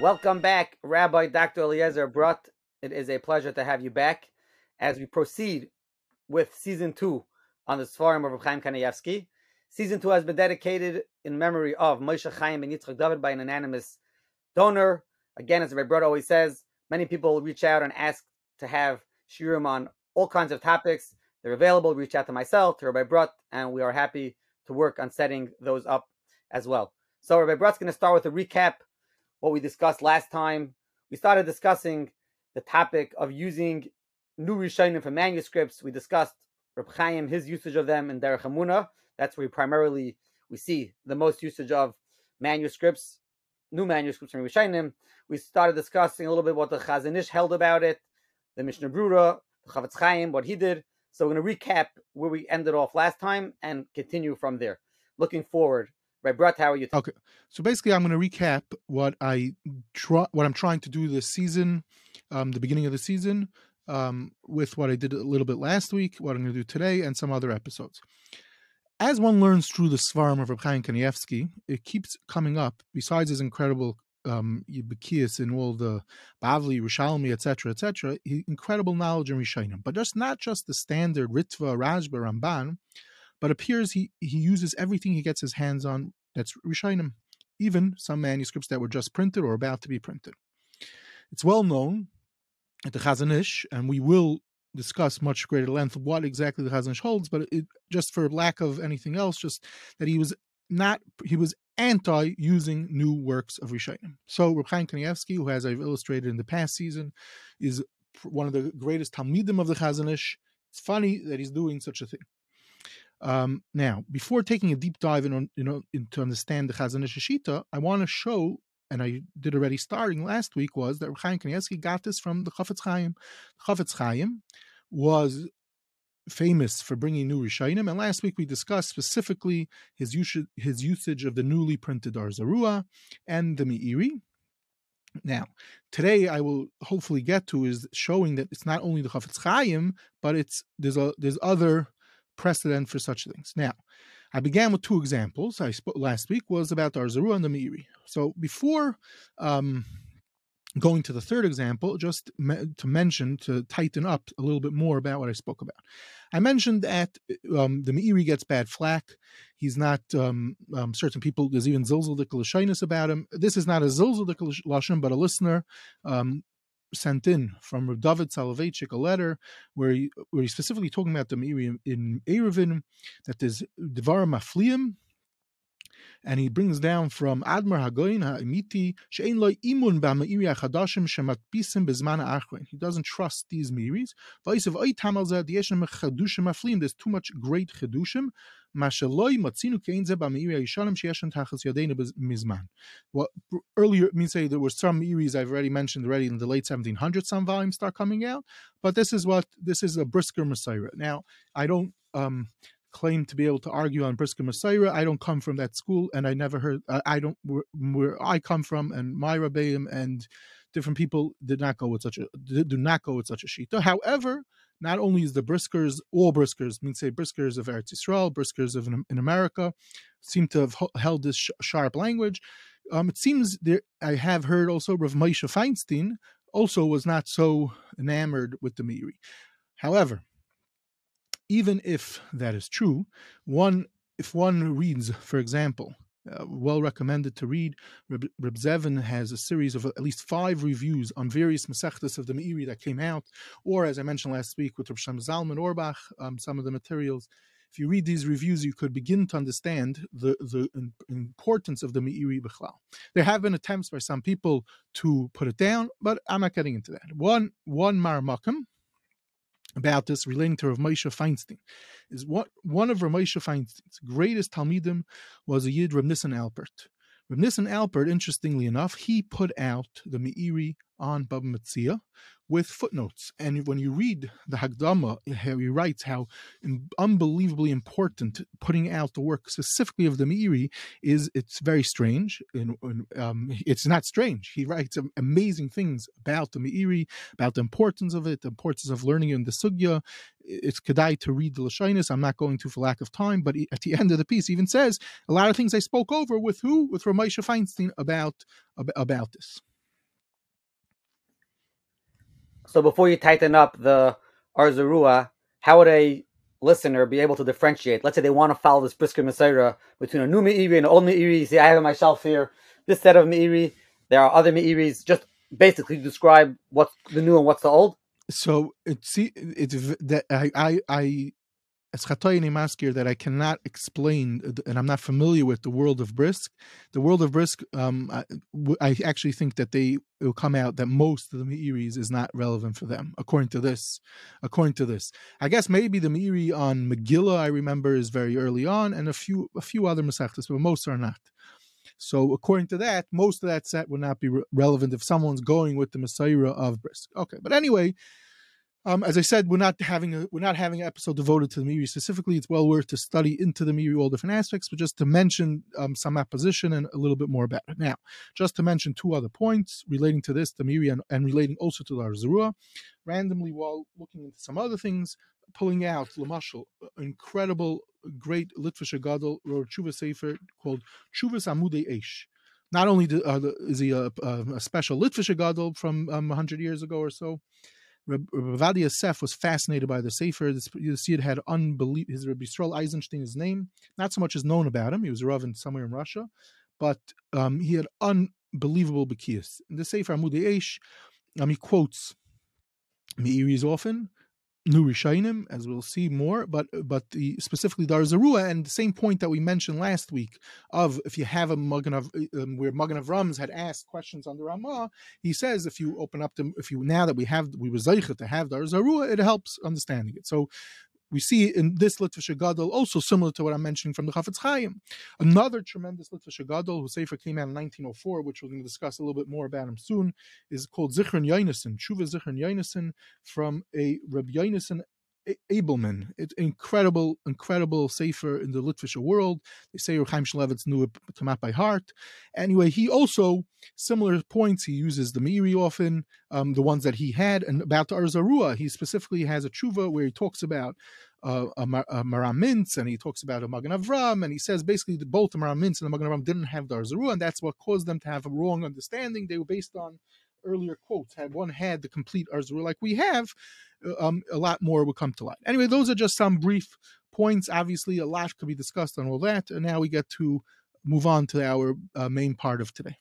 Welcome back, Rabbi Dr. Eliezer Brodt. It is a pleasure to have you back as we proceed with season two on the Sfarim of Chaim Kanievsky. Season two has been dedicated in memory of Moshe Chaim and Yitzchak David by an anonymous donor. Again, as Rabbi Brodt always says, many people reach out and ask to have shiurim on all kinds of topics. They're available. Reach out to myself, to Rabbi Brodt, and we are happy to work on setting those up as well. So Rabbi Brodt's going to start with a recap what we discussed last time. We started discussing the topic of using new Rishonim for manuscripts. We discussed Reb Chaim, his usage of them in Derech Emunah. That's where we primarily we see the most usage of manuscripts, new manuscripts from Rishonim. We started discussing a little bit what the Chazon Ish held about it, the Mishnah Brura, the Chafetz Chaim, what he did. So we're going to recap where we ended off last time and continue from there. Looking forward Right, Brett, how are you? Okay, so basically, I'm going to recap what I try, what I'm trying to do this season, um, the beginning of the season, um, with what I did a little bit last week, what I'm going to do today, and some other episodes. As one learns through the Svarim of Reb Chaim Kanievsky, it keeps coming up. Besides his incredible um, in all the Bavli, Yerushalmi, etc., etc., incredible knowledge in Rishonim, but just not just the standard Ritva, Rashba, Ramban but appears he, he uses everything he gets his hands on that's Rishonim, even some manuscripts that were just printed or about to be printed. It's well known at the Chazon Ish, and we will discuss much greater length what exactly the Chazon Ish holds, but it, just for lack of anything else, just that he was not he was anti using new works of Rishonim. So Reb Chaim Kanievsky, who as I've illustrated in the past season, is one of the greatest Talmidim of the Chazon Ish. It's funny that he's doing such a thing. Um, now, before taking a deep dive in, you know, in, to understand the Chazon Ish Shita, I want to show, and I did already starting last week, was that Chaim Kanievsky got this from the Chafetz Chaim. Chafetz Chaim was famous for bringing new Rishonim, and last week we discussed specifically his usage, his usage of the newly printed Or Zarua and the Meiri. Now, today I will hopefully get to is showing that it's not only the Chafetz Chaim, but it's there's a there's other precedent for such things. Now, I began with two examples. I spoke last week was about the Or Zarua and the Meiri. So before um, going to the third example, just me- to mention to tighten up a little bit more about what I spoke about. I mentioned that um, the Meiri gets bad flack. He's not um, um, certain people. There's even zilzaldik shyness about him. This is not a zilzaldik lashon, but a listener um, sent in from Rav David Soloveitchik a letter where he, where he's specifically talking about the Meiri in Eruvin that there's Devar Mafliim, and he brings down from Admar Hagoyin Ha'imiti she'ein lo imun ba'ma'iri ha'chadashim shematbisim bezman ha'achrin. He doesn't trust these miris. V'oisav oy tamal zeh di'eshem chadushim maflim. There's too much great chadushim. Mashaloi matzinu keinze ba'ma'iri ha'ishalim she'eshem tachas yadeinu mizman. Well, earlier, means say there were some miris I've already mentioned already in the late 1700s. Some volumes start coming out, but this is what this is a brisker Messiah. Now, I don't um claim to be able to argue on Brisker Messiah. I don't come from that school, and I never heard. Uh, I don't where, where, I come from, and my Rabbeim and different people did not go with such a do not go with such a shita. However, not only is the Briskers all Briskers, I mean say Briskers of Eretz Yisrael, Briskers of in, America, seem to have held this sh- sharp language. Um, it seems there. I have heard also Rav Moshe Feinstein also was not so enamored with the Meiri. However, even if that is true, one if one reads, for example, uh, well recommended to read. Reb, Zevin has a series of at least five reviews on various Masechtas of the Meiri that came out, or as I mentioned last week with Reb Shem Zalman Auerbach, um, some of the materials. If you read these reviews, you could begin to understand the, the importance of the Meiri Bechlal. There have been attempts by some people to put it down, but I'm not getting into that. One, one Mar Makam, about this relating to Rav Moshe Feinstein is what one of Rav Moshe Feinstein's greatest Talmidim was a Yid Rav Nissen Alpert. Rav Nissen Alpert, interestingly enough, he put out the Meiri on Baba Metzia, with footnotes. And when you read the Hagdama, he writes how unbelievably important putting out the work specifically of the Meiri is. It's very strange. And, um, it's not strange. He writes amazing things about the Meiri, about the importance of it, the importance of learning in the Sugya. It's Kedai to read the Lashonis. I'm not going to for lack of time, but at the end of the piece, even says a lot of things I spoke over with who? With Ramesha Feinstein about, about this. So before you tighten up the Or Zarua, how would a listener be able to differentiate? Let's say they want to follow this Brisker Messiah between a new Meiri and an old Meiri. See, I have it myself here. This set of Meiri. There are other Meiris. Just basically describe what's the new and what's the old. So it's see, it's that I I I as Chatoyini Maskir that I cannot explain, uh, and I'm not familiar with the world of Brisk. The world of Brisk, um, I, I, actually think that they will come out that most of the Me'iris is not relevant for them, according to this. According to this, I guess maybe the Meiri on Megillah I remember is very early on, and a few a few other Masechtas, but most are not. So according to that, most of that set would not be re- relevant if someone's going with the Messiah of Brisk. Okay, but anyway, um, as I said, we're not having a we're not having an episode devoted to the Meiri specifically. It's well worth to study into the Meiri all different aspects, but just to mention um, some apposition and a little bit more about it. Now, just to mention two other points relating to this, the Meiri and, and relating also to the Or Zarua, randomly while looking into some other things, pulling out Lamashal, incredible, great Litvish Gadol wrote Tshuva Sefer called Chuvas Amudei Eish. Not only do, uh, is he a, a, a special Litvish Gadol from um, 100 years ago or so, Rabbi Yosef was fascinated by the Sefer. You see, it had unbelievable. His Rabbi Yisrael Eisenstein, his name, not so much is known about him. He was a Rav in somewhere in Russia, but um, he had unbelievable Bekiyas. In the Sefer Amudei Eish, um, he quotes Meiri's often, new Rishainim, as we'll see more, but but the, specifically Dar Zarua, and the same point that we mentioned last week of if you have a Magen of um, where Magen Avrams had asked questions on the Ramah, he says if you open up the if you now that we have we were Zeicha to have Dar Zarua, it helps understanding it. So we see in this Litvish Gadol also similar to what I'm mentioning from the Chafetz Chaim. Another tremendous Litvish Gadol whose Sefer came out in 1904, which we're going to discuss a little bit more about him soon, is called Zichron Yonason, Tshuva Zichron Yonason, from a Reb Yonason Abelman. It's incredible, incredible Sefer in the Litvish world. They say Chaim Shmulevitz knew it to by heart. Anyway, he also, similar points, he uses the Meiri often, um, the ones that he had, and about the Or Zarua, he specifically has a tshuva where he talks about uh, a, a Maram Mintz, and he talks about a Magen Avram, and he says basically that both the Maram Mintz and the Magen Avram didn't have the Or Zarua, and that's what caused them to have a wrong understanding. They were based on earlier quotes. Had one had the complete Arzur like we have, uh, um, a lot more would come to light. Anyway, those are just some brief points. Obviously, a lot could be discussed on all that. And now we get to move on to our uh, main part of today.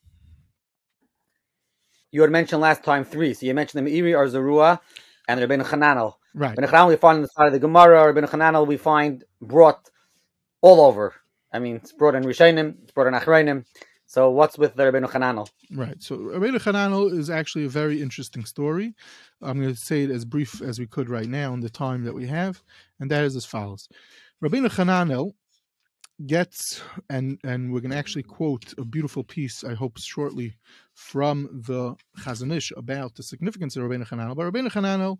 You had mentioned last time three. So you mentioned the Meiri, Or Zarua, and Rabbeinu Hananel. Right. Rabbeinu Hananel we find on the side of the Gemara. Rabbeinu Hananel we find brought all over. I mean, it's brought in Rishonim, it's brought in Achrayim. So what's with the Rabbeinu? Right. So Rabbeinu Hananel is actually a very interesting story. I'm going to say it as brief as we could right now in the time that we have, and that is as follows. Rabbeinu Hananel gets and and we're going to actually quote a beautiful piece I hope shortly from the Chazon Ish about the significance of Rabbeinu Hananel. But Rabbeinu Hananel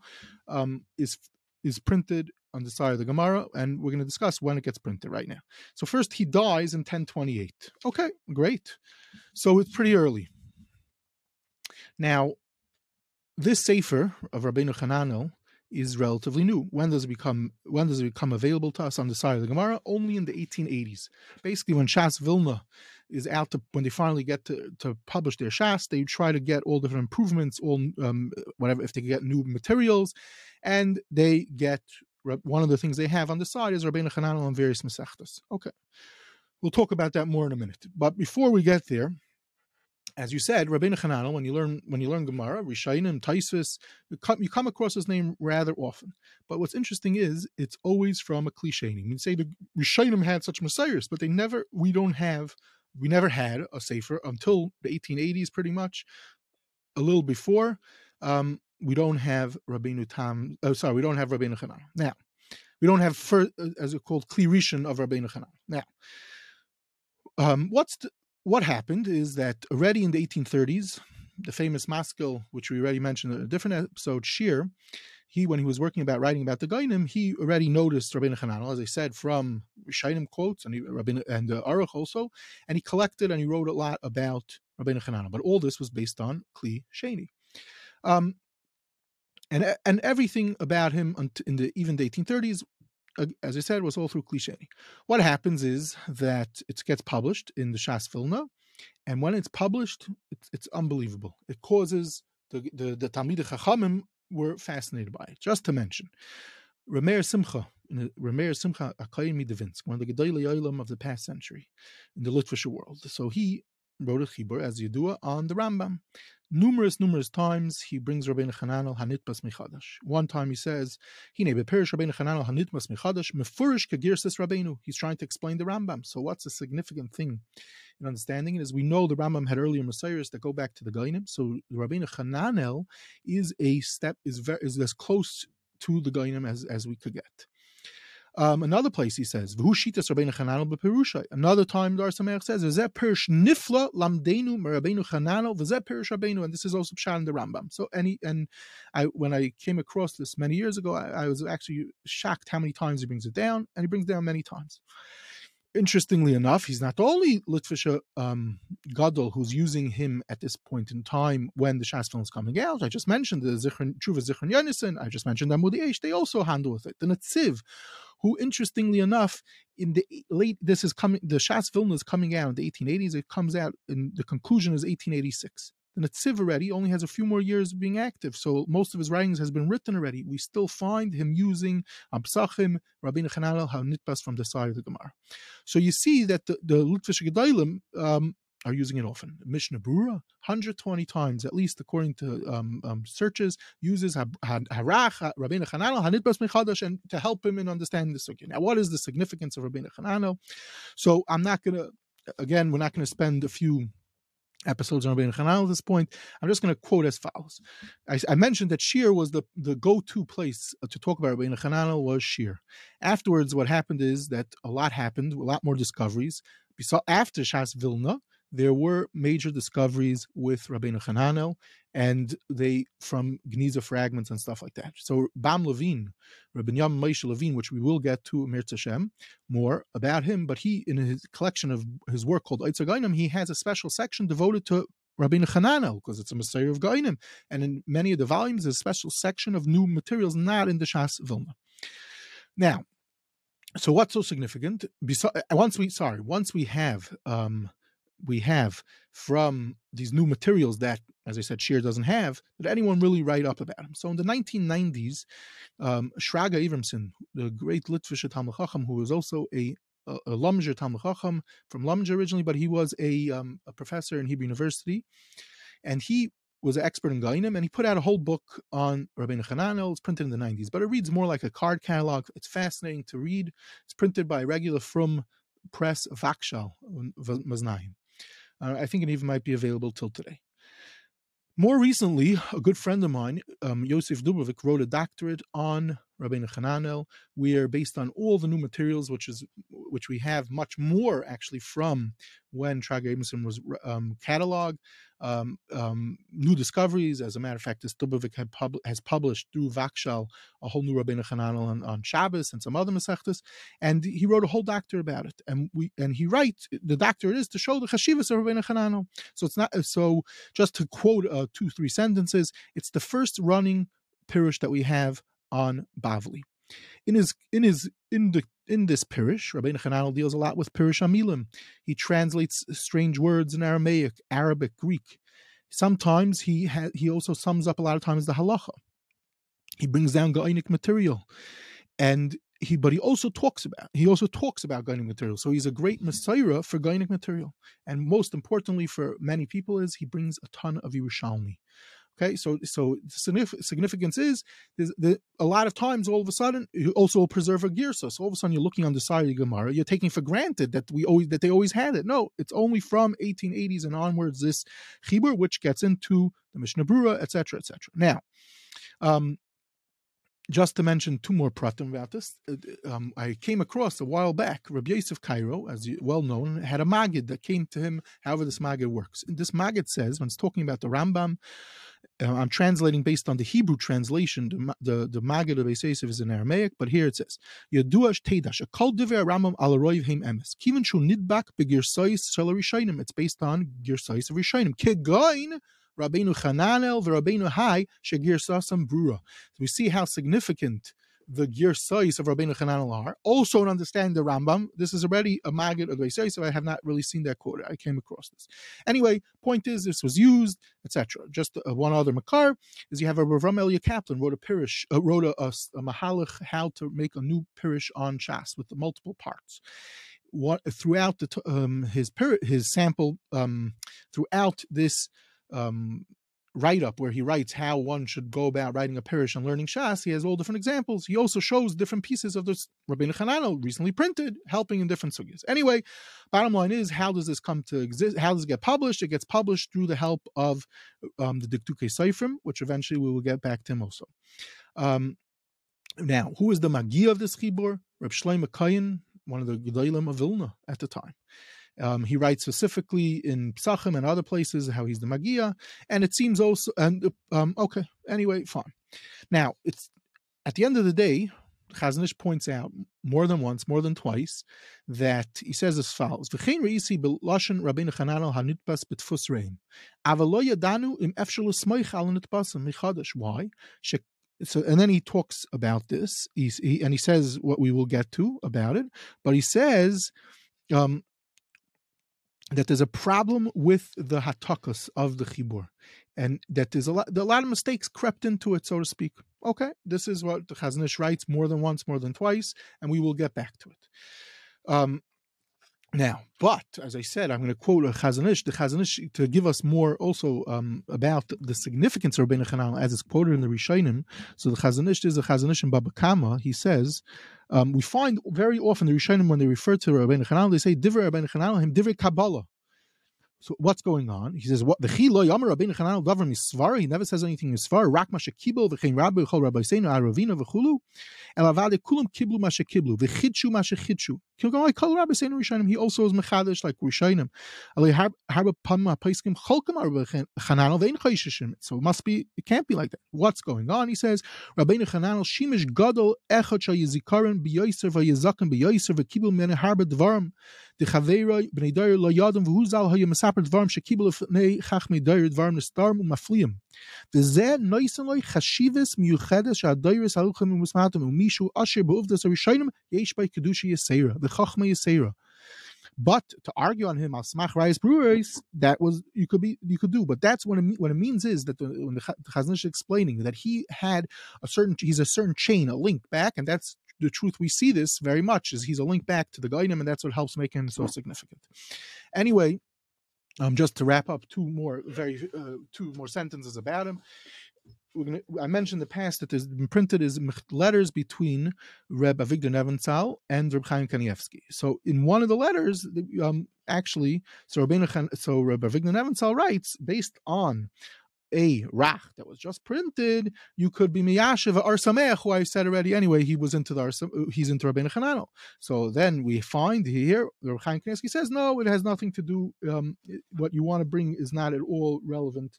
um, is is printed on the side of the Gemara, and we're going to discuss when it gets printed right now. So first, he dies in 1028. Okay, great. So it's pretty early. Now, this sefer of Rabbeinu Hananel is relatively new. When does it become when does it become available to us on the side of the Gemara? Only in the 1880s. Basically, when Shas Vilna is out to when they finally get to, to publish their Shas, they try to get all different improvements, all um, whatever if they get new materials, and they get one of the things they have on the side is Rabbeinu Hananel and various Masechtas. Okay, we'll talk about that more in a minute. But before we get there, as you said, Rabbeinu Hananel, when you learn when you learn Gemara, Rishainim, Taisvis, you come, you come across his name rather often. But what's interesting is it's always from a cliche name. You say the Rishainim had such messiahs, but they never. We don't have. We never had a sefer until the 1880s, pretty much. A little before, um, we don't have Rabbeinu Tam. Oh, sorry, we don't have Rabbeinu Hananel. Now, we don't have first, uh, as it's called Klirishan of Rabbeinu Hananel. Now, um, what's the, what happened is that already in the 1830s, the famous Maskil, which we already mentioned in a different episode, Shir, he when he was working about writing about the Gainim, he already noticed Rabbeinu Hananel, as I said, from Shainim quotes and he, Rabbeinu, and uh, Aruch also, and he collected and he wrote a lot about Rabbeinu Hananel. But all this was based on Kli Sheni. Um, and and everything about him in the even the 1830s as I said, was all through kli cliche. What happens is that it gets published in the Shas Vilna, and when it's published, it's, it's unbelievable. It causes the the, the Talmid Chachamim were fascinated by it. Just to mention, Rameir Simcha, Rameir Simcha Akayim Midavinsk, one of the Gedolei Olam of the past century in the Litvish world. So he wrote a chibur as Yedua on the Rambam. Numerous, numerous times he brings Rabbeinu Hananel Hanitbas Mechadash. One time he says, "Hine beperish Rabbeinu Hananel Hanitbas Mechadash mefurish kagirsis Rabbeinu." He's trying to explain the Rambam. So what's the significant thing in understanding it is we know the Rambam had earlier messiahs that go back to the Gainim. So Rabbeinu Hananel is a step is very is as close to the Gainim as as we could get. Um, another place he says. Another time, Dar Sameach says, "V'zeh perish nifla lamdenu Rabbeinu Chananel v'zeh perish Rabbeinu," and this is also pshat in the Rambam. So, any and I when I came across this many years ago, I, I was actually shocked how many times he brings it down, and he brings it down many times interestingly enough, he's not only Litvisha um, Gadol who's using him at this point in time when the Shas film is coming out. I just mentioned the Zichron, Tshuva Zichron Yonison. I just mentioned Amudei Eish. They also handle with it. The Netziv, who interestingly enough, in the late this is coming the Shas Vilna is coming out in the 1880s. It comes out in the conclusion is 1886. The Netziv already only has a few more years being active, so most of his writings has been written already. We still find him using Amsachim, Rabbeinu Chananel, HaNitbas from the side of the Gemara. So you see that the, the Litvish Gedalim um, are using it often. Mishnah Brura, 120 times, at least according to um, um, searches, uses Harach, Rabbeinu Chananel, Hanitbas Mechadash, and to help him in understanding the Sukkah. Now, what is the significance of Rabbeinu Chananel? So I'm not going to, again, we're not going to spend a few episodes on Rabbeinu Chananel at this point. I'm just going to quote as follows. I, I, mentioned that Shir was the, the go-to place to talk about Rabbeinu Chananel was Shir. Afterwards, what happened is that a lot happened, a lot more discoveries. After Shas Vilna, there were major discoveries with Rabbeinu Hananel, and they from Geniza fragments and stuff like that. So Bam Levine, Rabbi Yam Moshe Levine, which we will get to Amir Tashem more about him, but he in his collection of his work called Eitzagainim, he has a special section devoted to Rabbeinu Hananel because it's a Messiah of Gainim, and in many of the volumes, there's a special section of new materials not in the Shas Vilna. Now, so what's so significant? Once we sorry, once we have um, we have from these new materials that, as I said, Shir doesn't have, did anyone really write up about him? So in the 1990s, um, Shraga Abramson, the great Litvish Talmud Chacham, who was also a a, a Talmud Chacham from Lumger originally, but he was a, um, a professor in Hebrew University, and he was an expert in Gainim, and he put out a whole book on Rabbeinu Hananel. It's printed in the 90s, but it reads more like a card catalog. It's fascinating to read. It's printed by a regular from press Vagshal Maznayim. Uh, I think it even might be available till today. More recently, a good friend of mine, um, Yosef Dubrovik, wrote a doctorate on Rabbeinu Hananel. We are based on all the new materials, which is which we have much more actually from when Trag was um, cataloged. Um, um, new discoveries. As a matter of fact, this Dubrovik pub- has published through Vagshal a whole new Rabbeinu Hananel on, on Shabbos and some other Masechtas, and he wrote a whole doctor about it. And we and he writes the doctor is to show the chashivas of Rabbeinu Hananel. So it's not so. Just to quote uh, two three sentences, it's the first running pirush that we have on Bavli. In his in his in the in this pirish, Rabbi Hananel deals a lot with pirish amilim. He translates strange words in Aramaic, Arabic, Greek. Sometimes he ha- he also sums up a lot of times the halacha. He brings down Gainic material, and he but he also talks about he also talks about Gainic material. So he's a great messiah for Gainic material, and most importantly for many people is he brings a ton of Yerushalmi. Okay, so so significance is the, a lot of times all of a sudden you also preserve a gear. So all of a sudden you're looking on the side of the Gemara, you're taking for granted that we always that they always had it. No, it's only from 1880s and onwards this chibur, which gets into the Mishnah Brura, etc., etc. Now, um, just to mention two more pratim about this, uh, um, I came across a while back Rabbi Yosef Karo, as you well known, had a magid that came to him. However, this magid works. And this magid says when it's talking about the Rambam, uh, I'm translating based on the Hebrew translation. The the, the magid of Yosef is in Aramaic, but here it says Yaduash Teidash kol diver Rambam al Roiv heim emes kiven shu nidbak begirsais shel It's based on girsais of Rishonim. Kegain Rabbeinu Chananel v'Rabbeinu Hai shegir sasam brura. We see how significant the girsais of Rabbeinu Chananel are. Also, to understand the Rambam, this is already a magid of Yisai, so I have not really seen that quote. I came across this. Anyway, point is, this was used, etc. Just uh, one other makar is you have a Rav Elia Kaplan wrote a pirish, uh, wrote a, a, a mahalach how to make a new pirish on Shas with the multiple parts what throughout the um, his his sample um, throughout this um, write up where he writes how one should go about writing a parish and learning Shas. He has all different examples. He also shows different pieces of this Rabbeinu Hananel recently printed, helping in different sugyas. Anyway, bottom line is, how does this come to exist? How does it get published? It gets published through the help of um, the Diktuke Seifrim, which eventually we will get back to him also. Um, now, who is the Magi of this Chibur? Reb Shlomo Kayin, one of the Gedalim of Vilna at the time. Um, he writes specifically in Psachim and other places how he's the Magia, and it seems also and um, okay. Anyway, fine. Now it's at the end of the day, Chazon Ish points out more than once, more than twice, that he says as follows. Why? so and then he talks about this He's, he, and he says what we will get to about it but he says um, that there's a problem with the hatakas of the chibur, and that there's a lot, a lot of mistakes crept into it, so to speak. Okay, this is what the Chazon Ish writes more than once, more than twice, and we will get back to it. Um, now, but as I said, I'm going to quote a Chazon Ish, the Chazon Ish to give us more also um, about the significance of Rabbeinu Chananel as it's quoted in the Rishonim. So the Chazon Ish is the Chazon Ish in Baba Kama. He says um, we find very often the Rishonim when they refer to Rabbeinu Chananel, they say Divrei Rabbeinu Chananel, him Divrei Kabbalah. So what's going on? He says, "What the chilo yomer Rabbeinu Chananel davar misvar." He never says anything misvar. Rak mashakibel v'chein rabbi chol rabbi seinu aravina v'chulu. El avade kulam kiblu mashakiblu v'chidshu mashachidshu. He also is mechadish like Rishonim. So it must be, it can't be like that. What's going on? He says, Rabbeinu Chananel shimish gadol echot shayizikaron biyoyser vayizaken biyoyser v'kibul mene harbe dvarim the chavera b'nei dayer lo yadam v'huzal hayim but to argue on him, Asmach Rayas Breweries, that was you could be you could do. But that's what it, what it means is that the, when the Chazon Ish is explaining that he had a certain he's a certain chain, a link back, and that's the truth. We see this very much is he's a link back to the Gainim, and that's what helps make him so significant. Anyway, um, just to wrap up two more very uh, two more sentences about him. Gonna, I mentioned in the past that there's been printed as letters between Reb Avigdor Nebenzahl and Reb Chaim Kanievsky. So in one of the letters, um, actually, so Rabbeinu so Reb Avigdor Nebenzahl writes based on a rach that was just printed, you could be miyashiv or sameach, who I said already. Anyway, he was into the uh, he's into Rabbeinu Chananel. So then we find here, the Chaim Kanievsky says, no, it has nothing to do. Um, what you want to bring is not at all relevant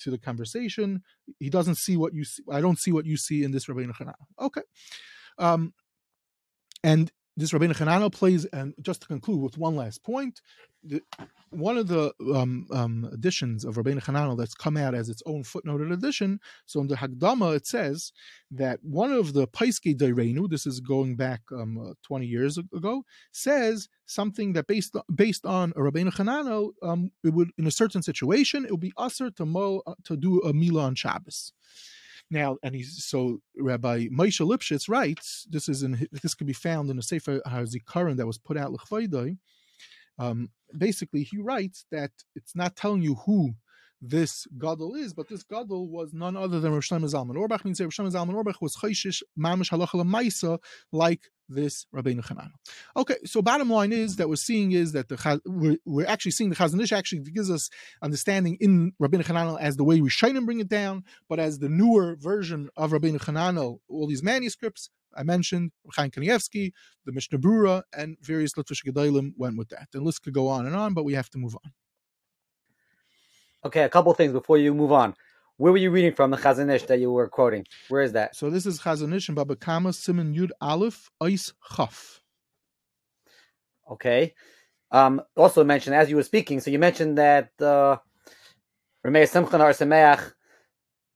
to the conversation. He doesn't see what you see. I don't see what you see in this Rabbeinu Chananel. Okay. Um, and this Rabbeinu Hananel plays, and just to conclude with one last point, the, one of the um, um, editions of Rabbeinu Hananel that's come out as its own footnoted edition. So in the Hagdama, it says that one of the Paiske Dairenu, this is going back um, uh, 20 years ago, says something that based based on Rabbeinu Hananel, um, it would in a certain situation it would be usher to mo, uh, to do a Mila on Shabbos. Now, and he's so Rabbi Moshe Lipschitz writes this is in this can be found in a Sefer HaZikaron that was put out l'chvaydai. Um, basically, he writes that it's not telling you who this gadol is, but this gadol was none other than Rosh Zalman Auerbach. Means Rosh Zalman Auerbach was chayshish mamish halacha maisa like this Rabbeinu Hananel. Okay, so bottom line is that we're seeing is that the we're, we're actually seeing the Chazon Ish actually gives us understanding in Rabbeinu Hananel as the way we shine and bring it down, but as the newer version of Rabbeinu Hananel, all these manuscripts I mentioned, Chaim Kanievsky, the Mishnah Brura, and various Litvish Gedolim went with that. The list could go on and on, but we have to move on. Okay, a couple things before you move on. Where were you reading from the Chazon Ish that you were quoting? Where is that? So this is Chazon Ish and Baba Kama Simon Yud Aleph Eis Chaf. Okay. Um, also mentioned as you were speaking, so you mentioned that uh, Rameh Simchan Sameach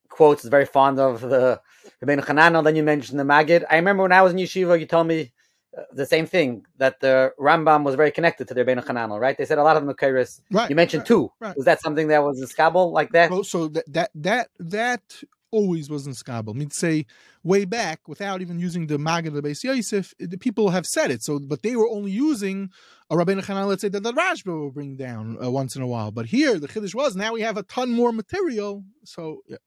quotes is very fond of the Rabbeinu Hananel. Then you mentioned the Magid. I remember when I was in yeshiva, you told me the same thing that the Rambam was very connected to the Rebbeinu Hananel, right? They said a lot of the Makairis. Right. You mentioned right, two. Right. Was that something that was a skabel like that? Well, so that that that that always was in skabel. I mean, say way back without even using the Magid of the Beis Yosef, the people have said it. So, but they were only using a Rabbeinu Hananel, let's say that the Rashba will bring down uh, once in a while. But here, the Chiddush was now we have a ton more material. So, yeah.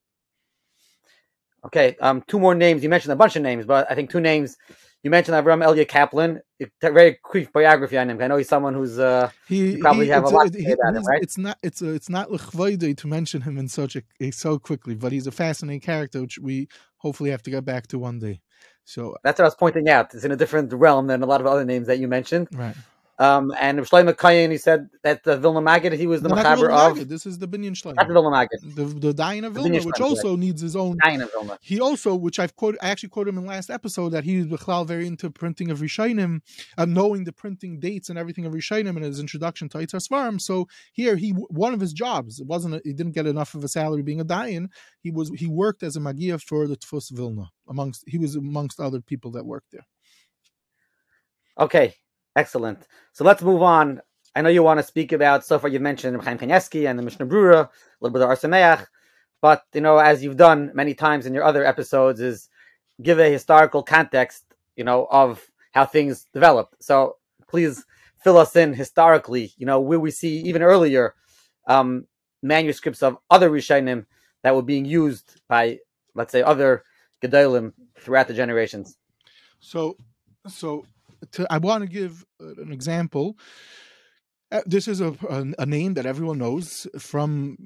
Okay, um, two more names. You mentioned a bunch of names, but I think two names. You mentioned Avram Elia Kaplan. Very quick biography on him. I know he's someone who's uh, he, probably he, have a lot to say about him, right? It's not it's a, it's not lechvayde to mention him in such a so quickly, but he's a fascinating character, which we hopefully have to get back to one day. So that's what I was pointing out. It's in a different realm than a lot of other names that you mentioned. Right. Um, and Shlomo Kayin, he said that the Vilna Magid, he was the no, Machaber of. This is the Binyan Shlomo. Not the Vilna Magid. The, the Dayan of Vilna, which also right. needs his own. Dayan of Vilna. He also, which I've quoted, I actually quoted him in the last episode, that he was very into printing of Rishainim, uh, knowing the printing dates and everything of Rishainim in his introduction to Yitzhar Svarim. So here, he one of his jobs, it wasn't, a, he didn't get enough of a salary being a Dayan. He was he worked as a Magia for the Tfus Vilna. Amongst He was amongst other people that worked there. Okay, Excellent. So let's move on. I know you want to speak about so far you've mentioned Chaim Kanievsky and the Mishnah Brura, a little bit of Ohr Somayach, but you know, as you've done many times in your other episodes, is give a historical context, you know, of how things developed. So please fill us in historically, you know, where we see even earlier um, manuscripts of other Rishonim that were being used by, let's say, other Gedolim throughout the generations. So, so to, I want to give uh, an example. Uh, this is a, a, a, name that everyone knows from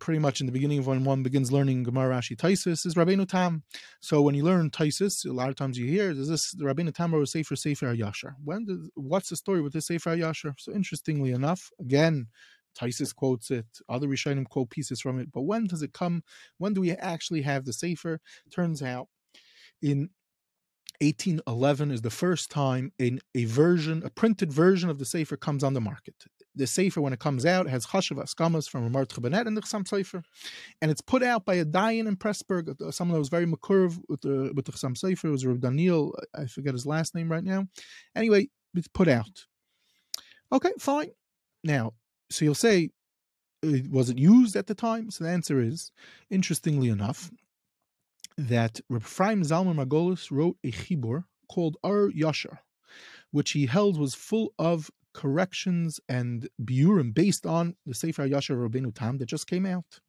pretty much in the beginning of when one begins learning Gemara Rashi Taisis is Rabbeinu Tam. So when you learn Taisis, a lot of times you hear, is this the Rabbeinu Tam or Sefer Sefer Yasher?" When did, what's the story with the Sefer Yasher? So interestingly enough, again, Taisis quotes it, other Rishonim quote pieces from it, but when does it come? When do we actually have the Sefer? Turns out in 1811 is the first time in a version, a printed version of the Sefer comes on the market. The Sefer, when it comes out, has Chashav Askamas from Ramar Tchabanet and the Chassam Sofer, and it's put out by a Dayan in Pressburg, uh, someone that was very makurv with the with the Chassam Sofer. It was Rav Daniel, I forget his last name right now. Anyway, it's put out. Okay, fine. Now, so you'll say, uh, was it used at the time? So the answer is, interestingly enough, that Reb Zalman Margolis wrote a chibur called Ar Yashar, which he held was full of corrections and biurim based on the Sefer Yashar Rabbeinu Tam that just came out.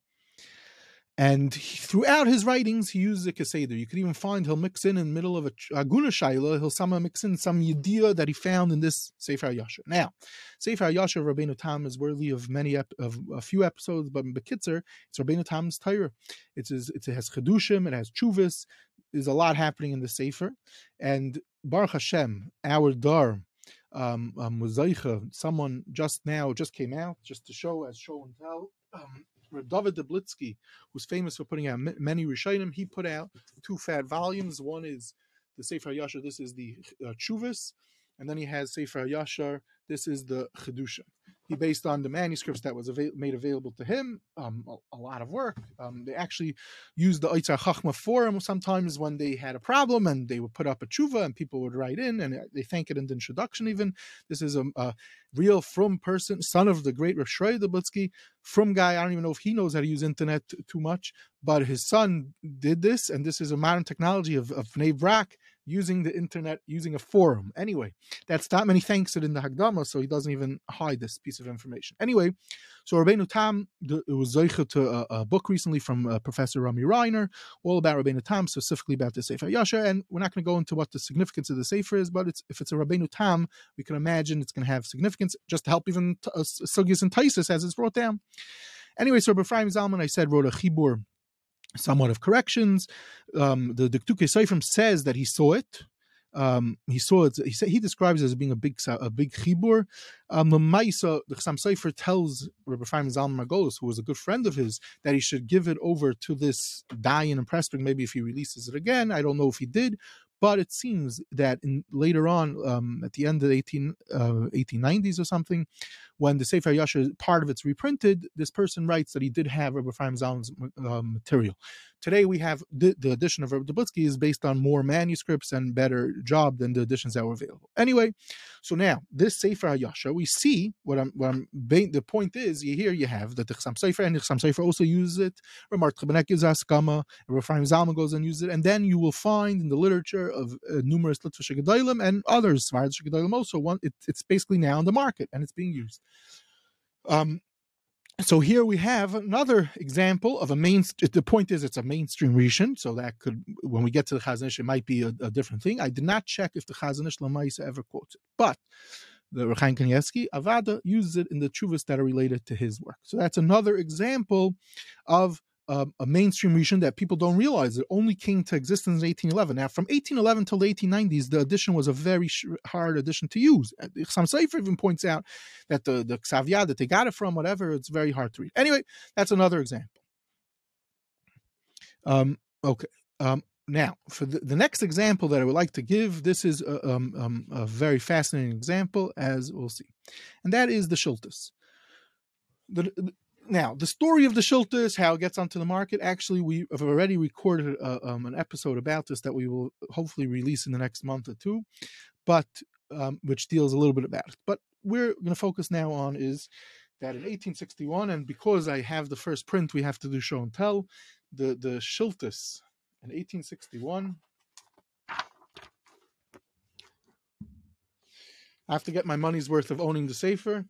And he, throughout his writings, he uses a kaseder. You can even find he'll mix in in the middle of a aguna shaila, he'll somehow mix in some yediyah that he found in this Sefer Yasher. Now, Sefer Yasher Rabbeinu Tam is worthy of many ep- of a few episodes, but in Bekitzer, it's Rabbeinu Tam's Torah. It's it has chedushim, it has chuvis. There's a lot happening in the Sefer, and Baruch Hashem, our dar. Um, um, someone just now just came out just to show as show and tell. Um, David Deblitsky, who's famous for putting out many Rishonim, he put out two fat volumes. One is the Sefer Yashar, this is the uh, Chuvis, and then he has Sefer Yashar, this is the Chedushim he based on the manuscripts that was made available to him um, a, a, lot of work. Um, they actually used the Eitzar Chachma forum sometimes when they had a problem and they would put up a tshuva and people would write in and they thank it in the introduction even. This is a, a real from person son of the great Rav Shreya Deblitsky from guy I don't even know if he knows how to use internet too much but his son did this and this is a modern technology of, of Brak using the internet, using a forum. Anyway, that's not many thanks it in the Hagdama, so he doesn't even hide this piece of information. Anyway, so Rabbeinu Tam, it was Zeicha to a, a, book recently from uh, Professor Rami Reiner, all about Rabbeinu Tam, specifically about the Sefer Yasha, and we're not going to go into what the significance of the Sefer is, but it's, if it's a Rabbeinu Tam, we can imagine it's going to have significance just to help even uh, Sugyas and Taisis as it's brought down. Anyway, so Ephraim Zalman, I said, wrote a chibur somewhat of corrections. Um, the Diktuke Seifrim says that he saw it. Um, he saw it. He said he describes it as being a big a big chibur. Um, the Maisa, the Chassam Sofer tells Rabbi Chaim Zalman Margolis, who was a good friend of his, that he should give it over to this Dayan and Pressburg. Maybe if he releases it again, I don't know if he did, but it seems that in, later on, um, at the end of the 18, uh, 1890s or something, when the Sefer Yasha part of it's reprinted, this person writes that he did have Rabbi Chaim Zalman's uh, material. Today we have the, the edition of Rabbi Dubitzky is based on more manuscripts and better job than the editions that were available. Anyway, so now this Sefer Yasha, we see what I'm what I'm the point is you here you have that the Chassam Sofer and the Chassam Sofer also uses it. Ramar Tchabanek gives Askama, Rabbi Chaim Zalman goes and uses it, and then you will find in the literature of uh, numerous Litvish and others, Gedolim also one. It, it's basically now on the market and it's being used. Um, so here we have another example of a main. The point is, it's a mainstream region, so that could, when we get to the Chazon Ish, it might be a, a, different thing. I did not check if the Chazon Ish Lamaisa ever quotes it, but the Rechaim Kanievsky Avada uses it in the chuvas that are related to his work. So that's another example of uh, a mainstream region that people don't realize. It only came to existence in 1811. Now, from 1811 till the 1890s, the edition was a very hard edition to use. Some Sefer even points out that the the Xavier that they got it from, whatever, it's very hard to read. Anyway, that's another example. Um, okay. Um, now, for the, the, next example that I would like to give, this is a, um, um, a very fascinating example, as we'll see, and that is the Shultis. The, now the story of the Shiltas, how it gets onto the market. Actually, we have already recorded uh, um, an episode about this that we will hopefully release in the next month or two, but um, which deals a little bit about it. But we're going to focus now on is that in 1861, and because I have the first print, we have to do show and tell. The the Shiltas in 1861. I have to get my money's worth of owning the Sefer.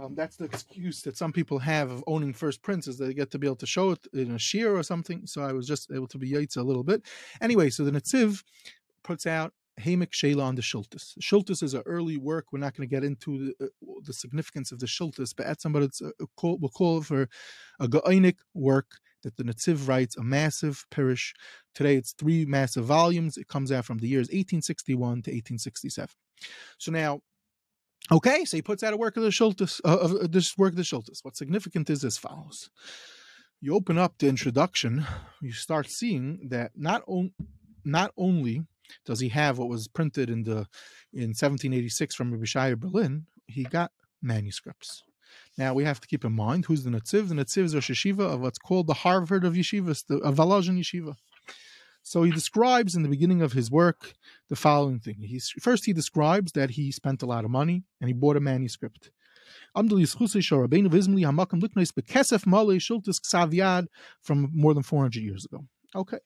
Um, that's the excuse that some people have of owning first prints is they get to be able to show it in a shear or something. So I was just able to be yaitz a little bit. Anyway, so the Netziv puts out Ha'amek She'elah on the Shultis. Shultis is an early work. We're not going to get into the, uh, the, significance of the Shultis, but at somebody it's a, a call, we'll call for a Ga'inik work that the Netziv writes, a massive parish. Today it's three massive volumes. It comes out from the years 1861 to 1867. So now Okay, so he puts out a work of the Schultes, uh, of uh, this work of the Schultes. What's significant is as follows. You open up the introduction, you start seeing that not, on, not only does he have what was printed in the in 1786 from Rabbi Berlin, he got manuscripts. Now we have to keep in mind who's the Netziv. The Netziv is a yeshiva of what's called the Harvard of yeshivas, the of yeshiva. So he describes in the beginning of his work the following thing. He's, first, he describes that he spent a lot of money and he bought a manuscript. From more than 400 years ago. Okay.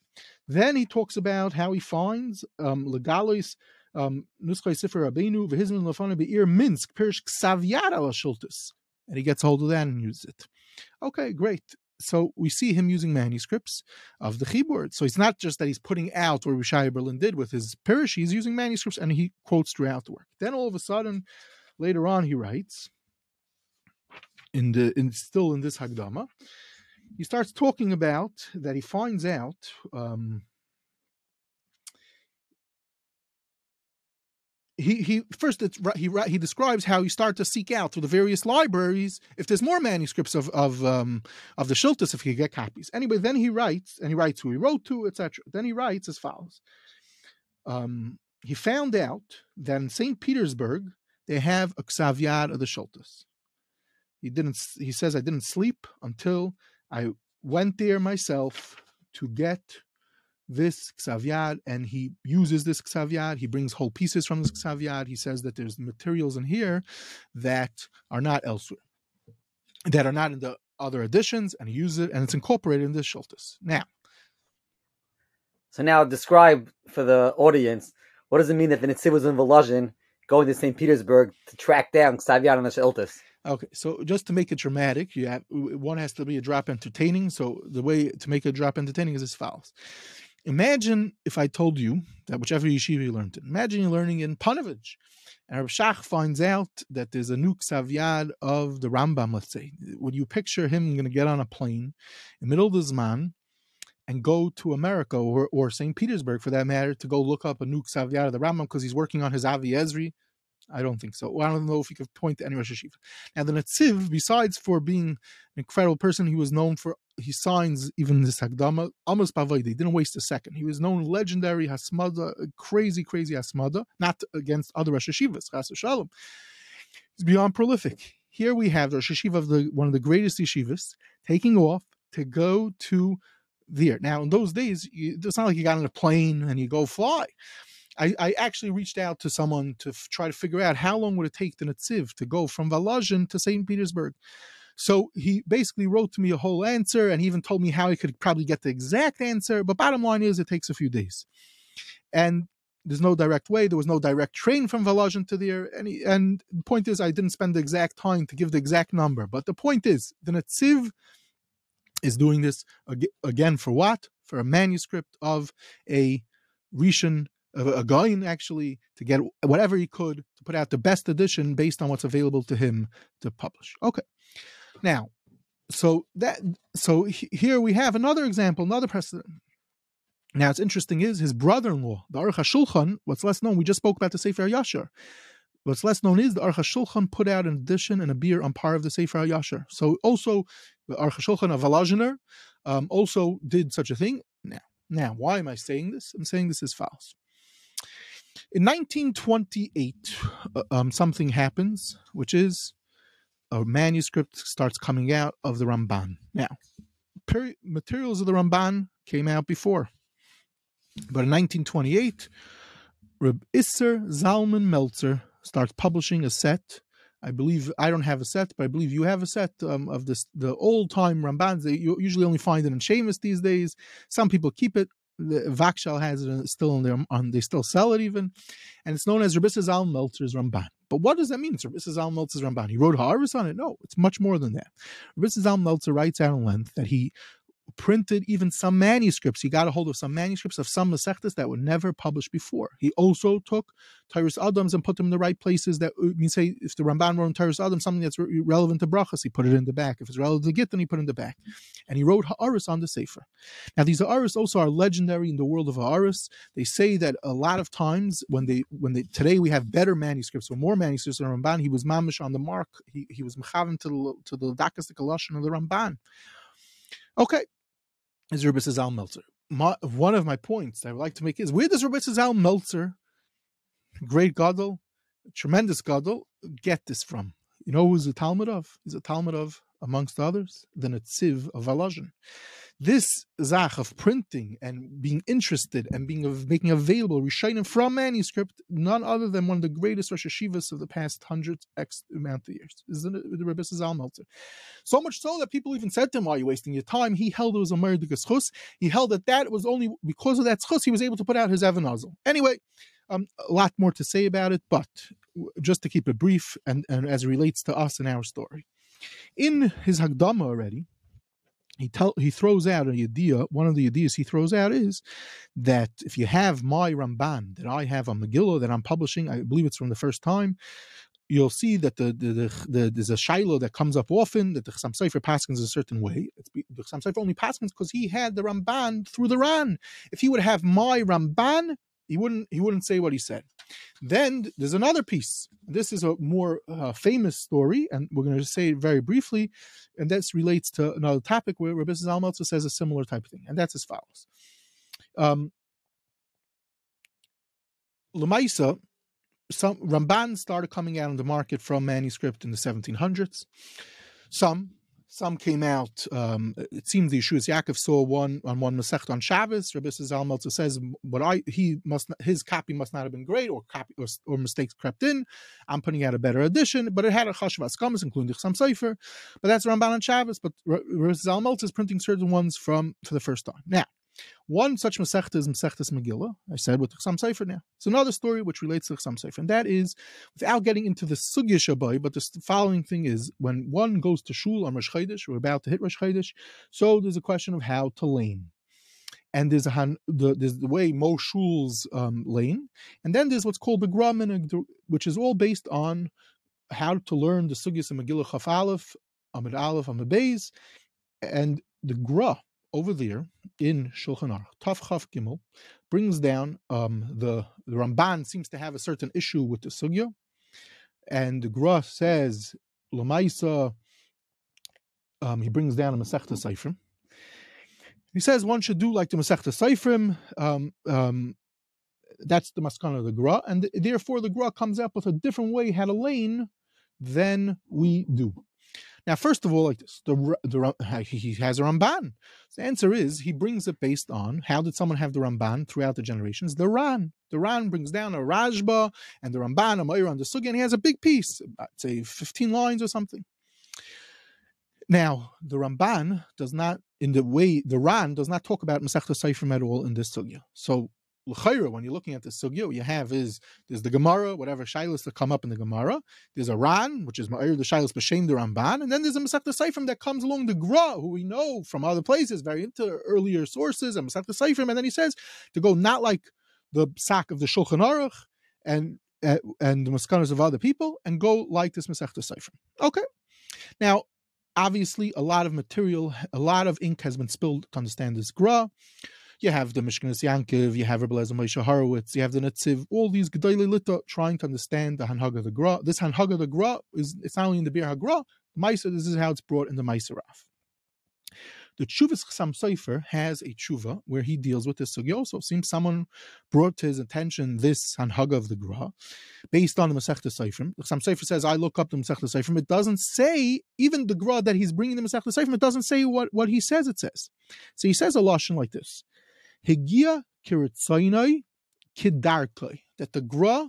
Then he talks about how he finds um, legalis um, Minsk pirish ksaviad al and he gets hold of that and uses it. Okay, great so we see him using manuscripts of the Chibur. So it's not just that he's putting out what Rishai Berlin did with his parish, he's using manuscripts and he quotes throughout the work. Then all of a sudden, later on, he writes, in the in still in this Hagdama, he starts talking about that he finds out um, he he first he he describes how you start to seek out through the various libraries if there's more manuscripts of of um, of the Shultis if you get copies. Anyway, then he writes and he writes who he wrote to, etc. Then he writes as follows: um, He found out that in Saint Petersburg they have a ksav yad of the Shultis. He didn't. He says I didn't sleep until I went there myself to get this ksav yad and he uses this ksav yad. He brings whole pieces from this ksav yad. He says that there's materials in here that are not elsewhere, that are not in the other editions, and he uses it and it's incorporated in this Shultis. Now, so now describe for the audience what does it mean that the Netziv was in Volozhin going to St. Petersburg to track down Xavier and the Sheltis? Okay, so just to make it dramatic, you have one has to be a drop entertaining. So the way to make a drop entertaining is as follows. Imagine if I told you that whichever yeshiva you learned in, imagine you're learning in Panovich, and Rav Shach finds out that there's a new Ksav of the Rambam, let's say. Would you picture him going to get on a plane in middle of the Zman and go to America or, or St. Petersburg, for that matter, to go look up a new Ksav of the Rambam because he's working on his Avi Ezri, I don't think so. I don't know if you could point to any Rosh Hashiva. Now, the Netziv, besides for being an incredible person, he was known for he signs even this Hagdama almost Bavaydi. He didn't waste a second. He was known legendary Hasmada, uh, crazy, crazy Hasmada, not against other Rosh Hashivas, Chas Shalom. He's beyond prolific. Here we have the Rosh Hashiva of the one of the greatest yeshivas taking off to go to there. Now, in those days, you, it's not like you got on a plane and you go fly. I, I, actually reached out to someone to try to figure out how long would it take the Netziv to go from Volozhin to St. Petersburg. So he basically wrote to me a whole answer and he even told me how he could probably get the exact answer. But bottom line is, it takes a few days. And there's no direct way. There was no direct train from Volozhin to there. And, he, and the point is, I didn't spend the exact time to give the exact number. But the point is, the Netziv is doing this again for what? For a manuscript of a Rishon a, guy actually to get whatever he could to put out the best edition based on what's available to him to publish. Okay, now, so that so here we have another example, another precedent. Now, it's interesting is his brother-in-law, the Aruch HaShulchan, what's less known, we just spoke about the Sefer Yashar. What's less known is the Aruch HaShulchan put out an edition and a beer on par of the Sefer Yashar. So also, the Aruch HaShulchan of Volozhiner um, also did such a thing. Now, now, why am I saying this? I'm saying this is false. In 1928, uh, um, something happens, which is a manuscript starts coming out of the Ramban. Now, materials of the Ramban came out before, but in 1928, Reb Isser Zalman Meltzer starts publishing a set. I believe I don't have a set, but I believe you have a set um, of this the old time Rambans. You usually only find it in Shemus these days. Some people keep it the Vagshal has it uh, still on their on they still sell it even, and it's known as Rabbi Al Meltzer's Ramban. But what does that mean? It's Rabbi Al Meltzer's Ramban. He wrote Haaretz on it. No, it's much more than that. Rabbi Al Meltzer writes in length that he printed even some manuscripts. He got a hold of some manuscripts of some Masechtas that were never published before. He also took Toras HaAdams and put them in the right places. That uh, means, say, if the Ramban wrote in Toras HaAdams something that's re- relevant to Brachas, he put it in the back. If it's relevant to Gittin, he put it in the back. And he wrote Ha'aris on the Sefer. Now, these Ha'aris also are legendary in the world of Ha'aris. They say that a lot of times when they, when they, today we have better manuscripts or more manuscripts than Ramban, he was mamish on the mark. He, he was mechavan to the, to the Dakas of the Ramban. Okay, is Rabbi Zal Meltzer. My, one of my points I would like to make is where does Rabbi Zal Meltzer, great Gadol, tremendous Gadol, get this from? You know who's a Talmud of? He's a Talmud of, amongst others, the Netziv of Volozhin this zach of printing and being interested and being of making available Rishonim from manuscript, none other than one of the greatest Rosh Hashivas of the past hundred X amount of years, is the, the Rebbe Zalmelter. So much so that people even said to him, "Why are you wasting your time?" He held it was a murderous chus. He held that that was only because of that chus he was able to put out his Evan Anyway, um, a lot more to say about it, but just to keep it brief and, and as it relates to us and our story. In his Hagdama already, he tell he throws out an idea. One of the ideas he throws out is that if you have my Ramban that I have on Megillah that I'm publishing, I believe it's from the first time, you'll see that the, the, the, the there's a shiloh that comes up often that the Chassam Sofer paskins a certain way. It's, the Chassam Sofer only paskins because he had the Ramban through the Ran. If he would have my Ramban, he wouldn't he wouldn't say what he said. Then there's another piece. This is a more uh, famous story, and we're going to say it very briefly, and this relates to another topic where Rabbi Zalmeltzer says a similar type of thing, and that's as follows. Um, some Ramban started coming out on the market from manuscript in the 1700s. Some some came out. Um, it seems the Yeshuos Yaakov saw one on one Masech on Shabbos. Rabbi Zalmeltzer says, "But I he must his copy must not have been great, or copy or, or, mistakes crept in. I'm putting out a better edition, but it had a chashuvas kamas, including the Chassam Sofer. But that's Ramban on Shabbos. But Rabbi Zalmeltzer is printing certain ones from for the first time. Now, One such Masechta is Masechtas Megillah. I said with Chassam Sofer now. It's another story which relates to Chassam Sofer, and that is without getting into the Sugya Shabai. But the following thing is when one goes to shul on Rosh Chodesh, we're about to hit Rosh Chodesh, so there's a question of how to lane and there's a the, there's the way Mo Shul's um, lane, and then there's what's called the Gra which is all based on how to learn the Sugyas and Megillah Chaf Aleph, Amid Aleph, Amid Beis, and the Gra over there in Shulchan Aruch, Taf Chaf Gimel, brings down um, the, the Ramban seems to have a certain issue with the Sugya, and the Gra says, Lamaisa, um, he brings down a Masechta Seifrim, he says one should do like the Masechta Seifrim. Um, um, that's the maskana of the Gra, and th- therefore the Gra comes up with a different way how to lane than we do. Now, first of all, like this, the, the he has a Ramban. The answer is he brings it based on how did someone have the Ramban throughout the generations? The Ran. The Ran brings down a Rajba and the Ramban, a Meir on the Sugi, and he has a big piece, about, say 15 lines or something. Now, the Ramban does not, in the way the Ran does not talk about Masechta Seifrim at all in this sugya. So, l'chayra, when you're looking at the sugya, you have is there's the Gemara, whatever shilas that come up in the Gemara. There's a Ran, which is the shilas b'shem the Ramban, and then there's a Masechta Seifrim that comes along the Gra, who we know from other places, very into earlier sources, and Masechta Seifrim, and then he says to go not like the sack of the Shulchan Aruch and eh, and the maskanas of other people, and go like this Masechta Seifrim. Okay. Now, obviously a lot of material, a lot of ink has been spilled to understand this Gra. You have the Mishkanis Yankiv, you have Rebbe Moshe Horowitz, you have the Netziv, all these Gedolei Lita trying to understand the Hanhaga the Gra. This Hanhaga the Gra is it's not only in the Biur HaGra, Maisa, this is how it's brought in the Maaseh Rav. The Chuvas Chassam Sofer has a tshuva where he deals with this sugya also. Seems someone brought to his attention this Hanhaga of the Gra based on the Masechta Seifrim. The Chassam says, I look up the Masechta Seifrim. It doesn't say, even the Gra that he's bringing the Masechta Seifrim, it doesn't say what, what he says it says. So he says a Lashon like this Higia kiritzainai kidarkai, that the Gra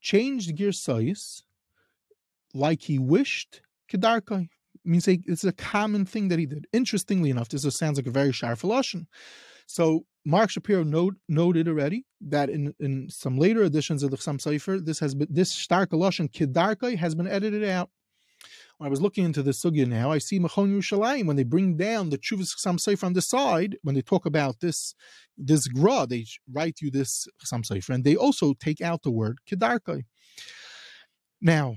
changed size like he wished, kidarkai, means it's a common thing that he did. Interestingly enough, this sounds like a very sharp philosophy. So Marc Shapiro note, noted already that in, in some later editions of the Chassam Sofer, this has been this stark Lashon Kedarkai has been edited out. When I was looking into the sugya now, I see Machon Yerushalayim when they bring down the Chuvas Chassam Sofer on the side when they talk about this this gra, they write you this Chassam Sofer, and they also take out the word Kedarkai. Now,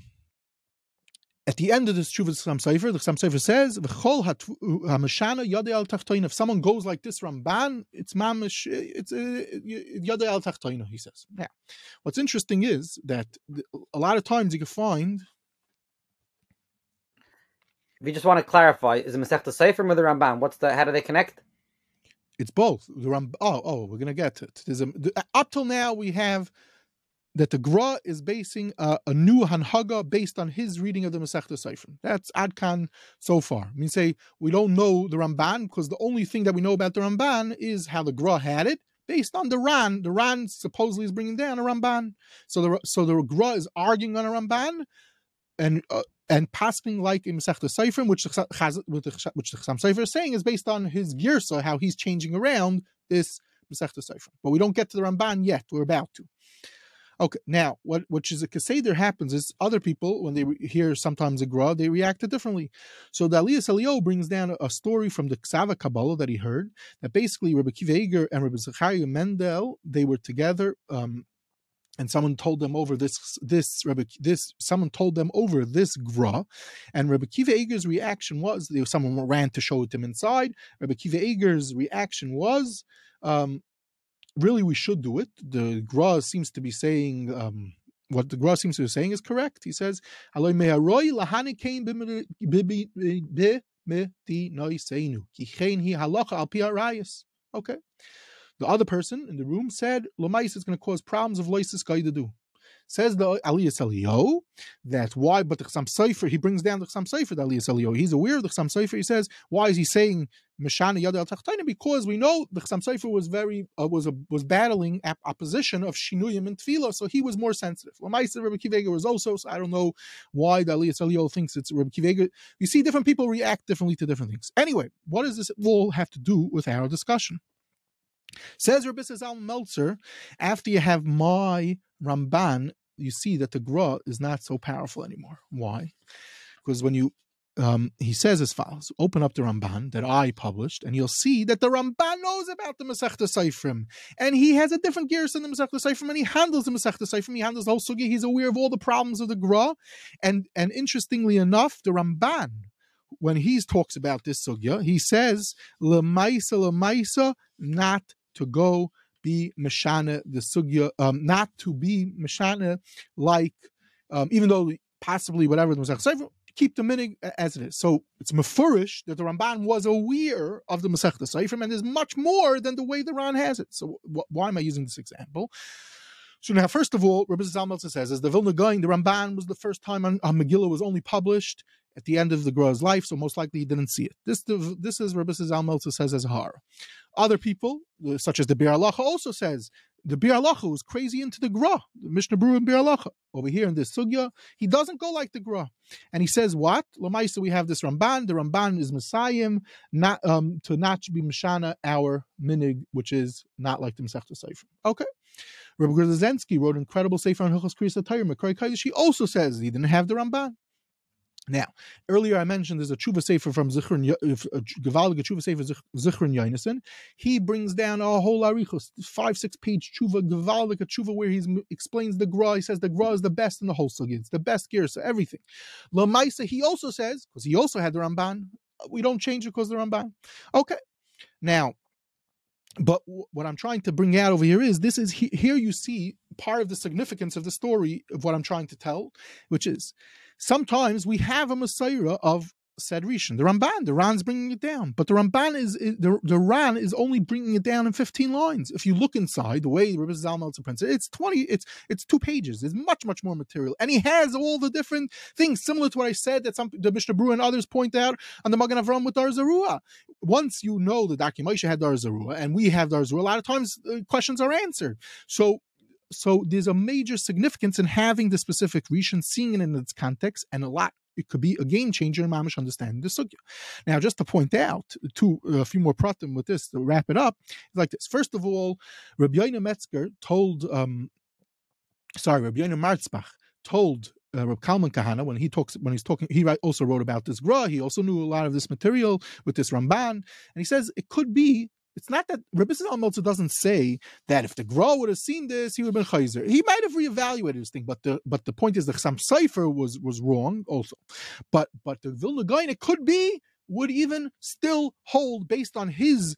at the end of this Shuvah Chassam Sofer, the Chassam Sofer says, "V'chol hamashana yadei al tachtoina." If someone goes like this Ramban, it's mamish, it's uh, yadei al tachtoina. He says. Now, what's interesting is that a lot of times you can find. If you just want to clarify, is it Masechta Sefer or the Ramban? What's the? How do they connect? It's both. The Ram. Oh, oh, we're gonna get to it. There's a, up till now we have that the Gra is basing a, a, new Hanhaga based on his reading of the Masechta Seifrim. That's Adkan so far. I mean, say we don't know the Ramban because the only thing that we know about the Ramban is how the Gra had it based on the Ran. The Ran supposedly is bringing down a Ramban. So the so the Gra is arguing on a Ramban and uh, and passing like in Masechta Seifrim, which the which the Chassam is saying is based on his girsa, how he's changing around this Masechta Seifrim. But we don't get to the Ramban yet. We're about to. Okay, now what which is a kaseder happens is other people when they hear sometimes a gra they react differently. So the Aliyos Eliyahu brings down a, story from the Ksava Kabbalah that he heard that basically Rabbi Kiva and Rabbi Zechariah Mendel they were together. Um, and someone told them over this this Rebbe, this someone told them over this gra, and Rebbe Kiva Eiger's reaction was someone ran to show it to him inside. Rebbe Kiva Eiger's reaction was um, really we should do it. The Gra seems to be saying um, what the Gra seems to be saying is correct. He says, Okay. The other person in the room said, Lomais is going to cause problems of Loisis do. Says the Aliyah Eliyahu that why, but the Chassam Sofer, he brings down the Chassam Sofer, the Aliyah Eliyahu. He's aware of the Chassam Sofer. He says, why is he saying Meshana Yad al? Because we know the Chassam Sofer was very, uh, was a, was battling opposition of Shinuyim and Tefillah, so he was more sensitive. Lamaisa Rabbi Kiva Eiger was also, so I don't know why the Aliyah Eliyahu thinks it's Rabbi Kiva Eiger. You see, different people react differently to different things. Anyway, what does this all have to do with our discussion? Says Rabbi Zal Meltzer, after you have my Ramban, you see that the Gra is not so powerful anymore. Why? Because when you um, he says as follows: Open up the Ramban that I published, and you'll see that the Ramban knows about the Masechta Seifrim, and he has a different gear than the Masechta Seifrim, and he handles the Masechta Seifrim. He handles the whole sugi. He's aware of all the problems of the Gra, and and interestingly enough, the Ramban, when he talks about this sugya, he says lemaisa lemaisa not to go be mashana the sugya, um, not to be mashana like, um, even though possibly whatever the Masechta Seifrim keep the minig as it is. So it's mafurish that the Ramban was aware of the Masechta Seifrim, and there's much more than the way the Ran has it. So wh- why am I using this example? So now, first of all, Rabbi Zalmeltzer says, as the Vilna Gaon, the Ramban was the first time on, on Megillah was only published at the end of the Gra's life, so most likely he didn't see it. This, this is Rabbi Zalmeltzer says as a horror. Other people, such as the Biur Halacha, also says the Biur Halacha was crazy into the Gra, the Mishnah Berurah and Biur Halacha. Over here in this Sugya, he doesn't go like the Gra. And he says, what? Lamaisa, we have this Ramban. The Ramban is Messiah, not um, to not be Mishana, our minig, which is not like the Masechta Sefer. Okay. Rabbi Grzezensky wrote an incredible Sefer on Hilchos Kriyas Atayr, Makari He also says he didn't have the Ramban. Now, earlier I mentioned there's a tshuva sefer from Zichron, uh, uh, Gevalige tshuva sefer Zichron Yonason. He brings down a whole arichos, five six page tshuva Gevalige tshuva where he explains the gra. He says the gra is the best in the whole sugi. It's the best gear, so everything. Lamaisa, he also says because he also had the Ramban. Uh, we don't change it because the Ramban. Okay, now. But what I'm trying to bring out over here is this is here you see part of the significance of the story of what I'm trying to tell, which is sometimes we have a Messiah of said Rishon. The Ramban, the Ran's bringing it down, but the Ramban is, is, the the Ran is only bringing it down in fifteen lines. If you look inside, the way Rabbi Zalmeltzer prints it, it's twenty. It's it's two pages. There's much much more material, and he has all the different things similar to what I said that some the Mishnah Berurah and others point out on the Magen Avram with Dar. Once you know Darkei Moshe had Dar Zarua, and we have Dar Zarua, a lot of times uh, questions are answered. So so there's a major significance in having the specific region, seeing it in its context, and a lot. It could be a game changer in mamish understanding the sugya. Now, just to point out two a few more pratim with this to wrap it up, like this. First of all, Rabbi Yoina Metzger told, um, sorry, Rabbi Yoina Merzbach told uh, Kalman Kahana when he talks when he's talking he also wrote about this gra he also knew a lot of this material with this Ramban and he says it could be it's not that Rabbi Meltzer doesn't say that if the Gra would have seen this, he would have been chayzer. He might have reevaluated this thing, but the but the point is the Chassam Sofer was was wrong also. But but the Vilna Gaon, it could be would even still hold based on his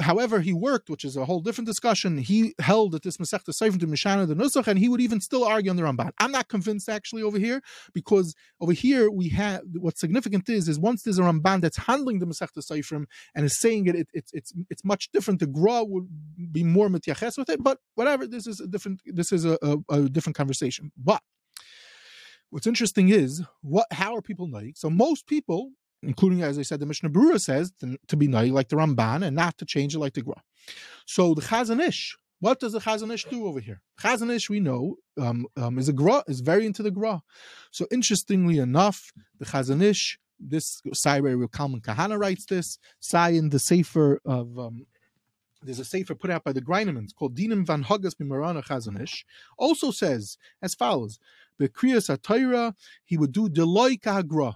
however he worked, which is a whole different discussion, he held that this Masechta Seifim to Mishana the Nusach, and he would even still argue on the Ramban. I'm not convinced actually over here, because over here we have what's significant is is once there's a Ramban that's handling the Masechta Seifim and is saying it, it, it's it's it's much different. The Gra would be more mityaches with it, but whatever. This is a different. This is a, a, a different conversation. But what's interesting is what how are people like? So most people including, as I said, the Mishnah Berurah says to, be nai like the Ramban and not to change it like the Gra. So the Chazon Ish, what does the Chazon Ish do over here? Chazon Ish, we know, um, um, is a Gra, is very into the Gra. So interestingly enough, the Chazon Ish, this Saire Reb Kalman Kahana writes this, Sayin, the Sefer of um, there's a sefer put out by the Greinemans called Dinim van Hagas Bimarana Chazon Ish, also says as follows: Bekriyas Atayra, he would do Deloy Kahagra.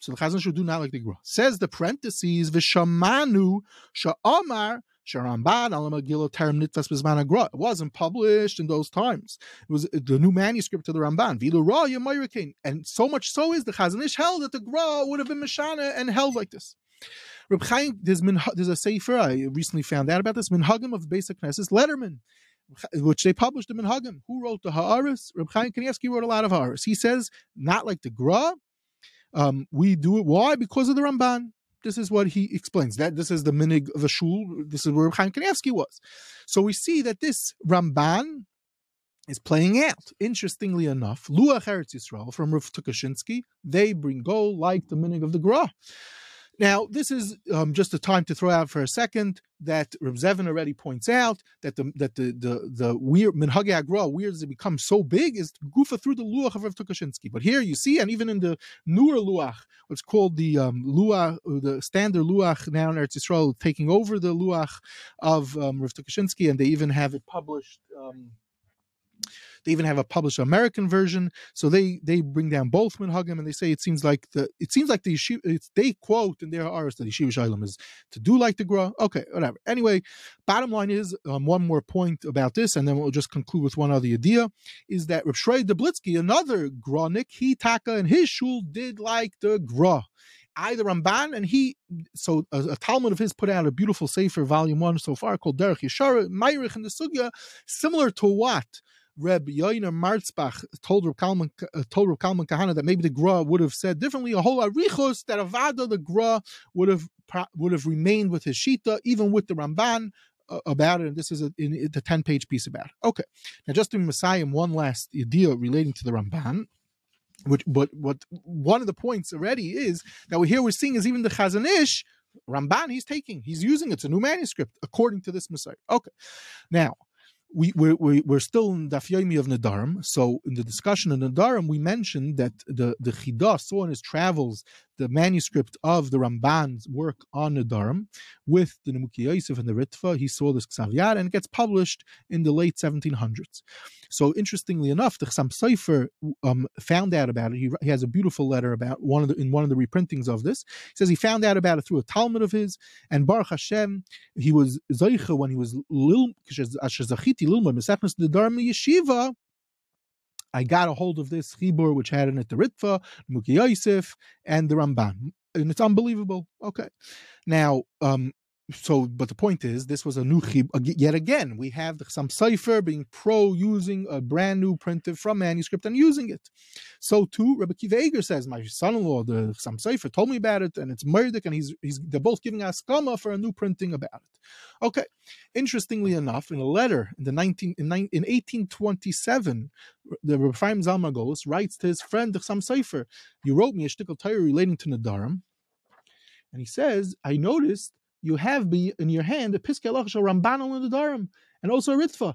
So the Chazan should do not like the Gra. Says the parentheses, Vishamanu Sha'amar Sharamban Alamagilo Terem Nitvas Bizman Gra. It wasn't published in those times. It was the new manuscript to the Ramban. Vilu Raya Mayrakin. And so much so is the Chazon Ish held that the Gra would have been Mishana and held like this. Reb Chaim, there's, min, there's a sefer I recently found out about this. Minhagim of basic Knesset, Lederman, which they published in Minhagim. Who wrote the Haaretz? Reb Chaim Kanievsky wrote a lot of Haaretz. He says not like the Gra, um, we do it. Why? Because of the Ramban. This is what he explains. That this is the minig of the shul. This is where Chaim Kanievsky was. So we see that this Ramban is playing out. Interestingly enough, Luach Eretz Yisrael from Rav Tukashinsky, they bring go like the minig of the Gra. Now, this is um, just a time to throw out for a second that Reb Zevin already points out that the that the the the weird minhage agra weirds have become so big is goofa through the luach of Rav Tukashinsky. But here you see, and even in the newer luach, what's called the um, luach, the standard luach now in Eretz Yisrael, taking over the luach of um, Rav Tukashinsky, and they even have it published. Um, they even have a published American version. So they they bring down both minhagim and they say it seems like the it seems like the yeshiva they quote in their aris that yeshiva shalom is to do like the gra. Okay, whatever. Anyway, bottom line is um, one more point about this, and then we'll just conclude with one other idea is that Rav Shrei Deblitsky, another granik, he taka and his shul did like the gra either Ramban and he so a, a, Talmud of his put out a beautiful sefer volume one so far called Derech Yeshara Meirich in the Sugya similar to what Reb Yoiner Merzbach told Reb Kalman, uh, told Reb Kalman Kahana that maybe the Gra would have said differently. A whole arichos that Avada the Gra would have would have remained with his shita, even with the Ramban uh, about it. And this is a, in, the ten page piece about it. Okay, now just in Messiah, one last idea relating to the Ramban. Which, but what one of the points already is that we here we're seeing is even the Chazon Ish Ramban he's taking, he's using it's a new manuscript according to this Messiah. Okay, now we, we're, we're still in Daf Yomi of Nedarim. So in the discussion of Nedarim, we mentioned that the, the Chidah saw in his travels the manuscript of the Ramban's work on Nedarim with the Nimukei Yosef and the Ritva. He saw this ksav yad and it gets published in the late 1700s. So interestingly enough, the Chassam Sofer um, found out about it. He, he, has a beautiful letter about one of the in one of the reprintings of this. He says he found out about it through a Talmud of his, and Baruch Hashem, he was Zaycha when he was lil Zachiti Lilma Mesechnes Nedarim Yeshiva. I got a hold of this Chibur, which had in it the Ritva, Muki Yosef, and the Ramban. And it's unbelievable. Okay. Now, um, so but the point is this was a new chib yet again we have the Chassam Sofer being pro using a brand new printed from manuscript and using it. So too Rebbe Kiva Eiger says my son-in-law the Chassam Sofer told me about it and it's murdik and he's he's they're both giving us skama for a new printing about it. Okay. Interestingly enough in a letter in the 19 in, in 1827 the Rebbe Chaim Zalman writes to his friend the some cipher you wrote me a shtickle Torah relating to Nedarim. And he says I noticed you have be in your hand a Piskei Halacha Ramban in the Darim, and also a Ritva.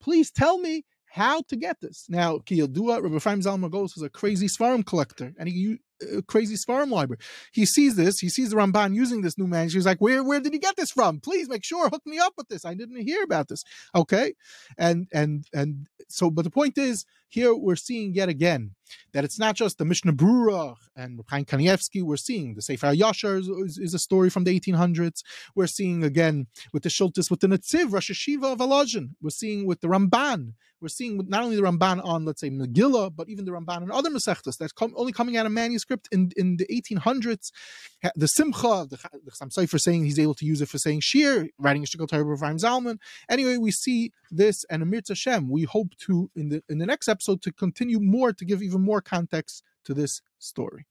Please tell me how to get this. Now, Kiyadua, Rabbi Chaim Zalman Margolis is a crazy Svarim collector, and he a crazy Svarim library. He sees this, he sees the Ramban using this new manuscript. He's like, where, where did he get this from? Please make sure, hook me up with this. I didn't hear about this. Okay. And, and, and so, but the point is, here we're seeing yet again that it's not just the Mishnah Brura and Chaim Kanievsky. We're seeing the Sefer Yashar is, is, is, a story from the 1800s. We're seeing again with the Shiltos, with the Netziv, Rosh Hashiva of Volozhin. We're seeing with the Ramban. We're seeing not only the Ramban on, let's say, Megillah, but even the Ramban and other Masechtas that's com- only coming out of manuscript in, in the 1800s. The Simcha, the, the Chassam Sofer saying he's able to use it for saying Shir, writing a Shikal Torah of Zalman. Anyway, we see this, and Amir Tashem, we hope to, in the in the next episode, to continue more, to give even more context to this story.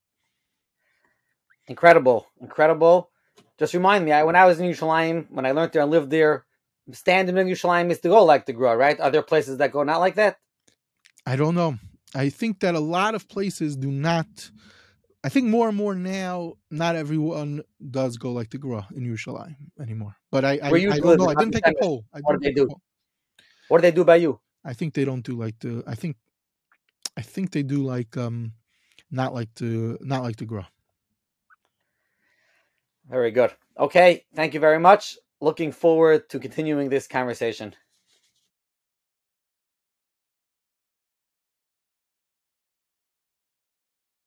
Incredible, incredible. Just remind me, I, when I was in Yerushalayim, when I learned there and lived there, standing in Yerushalayim is to go like the Gra, right? Are there places that go not like that? I don't know. I think that a lot of places do not. I think more and more now, not everyone does go like the Gra in Yerushalayim anymore. But I, I, I don't know. I didn't take a poll. what do they do? What do they do by you? I think they don't do like the. I think, I think they do like um, not like to not like to Gra. Very good. Okay, thank you very much. Looking forward to continuing this conversation.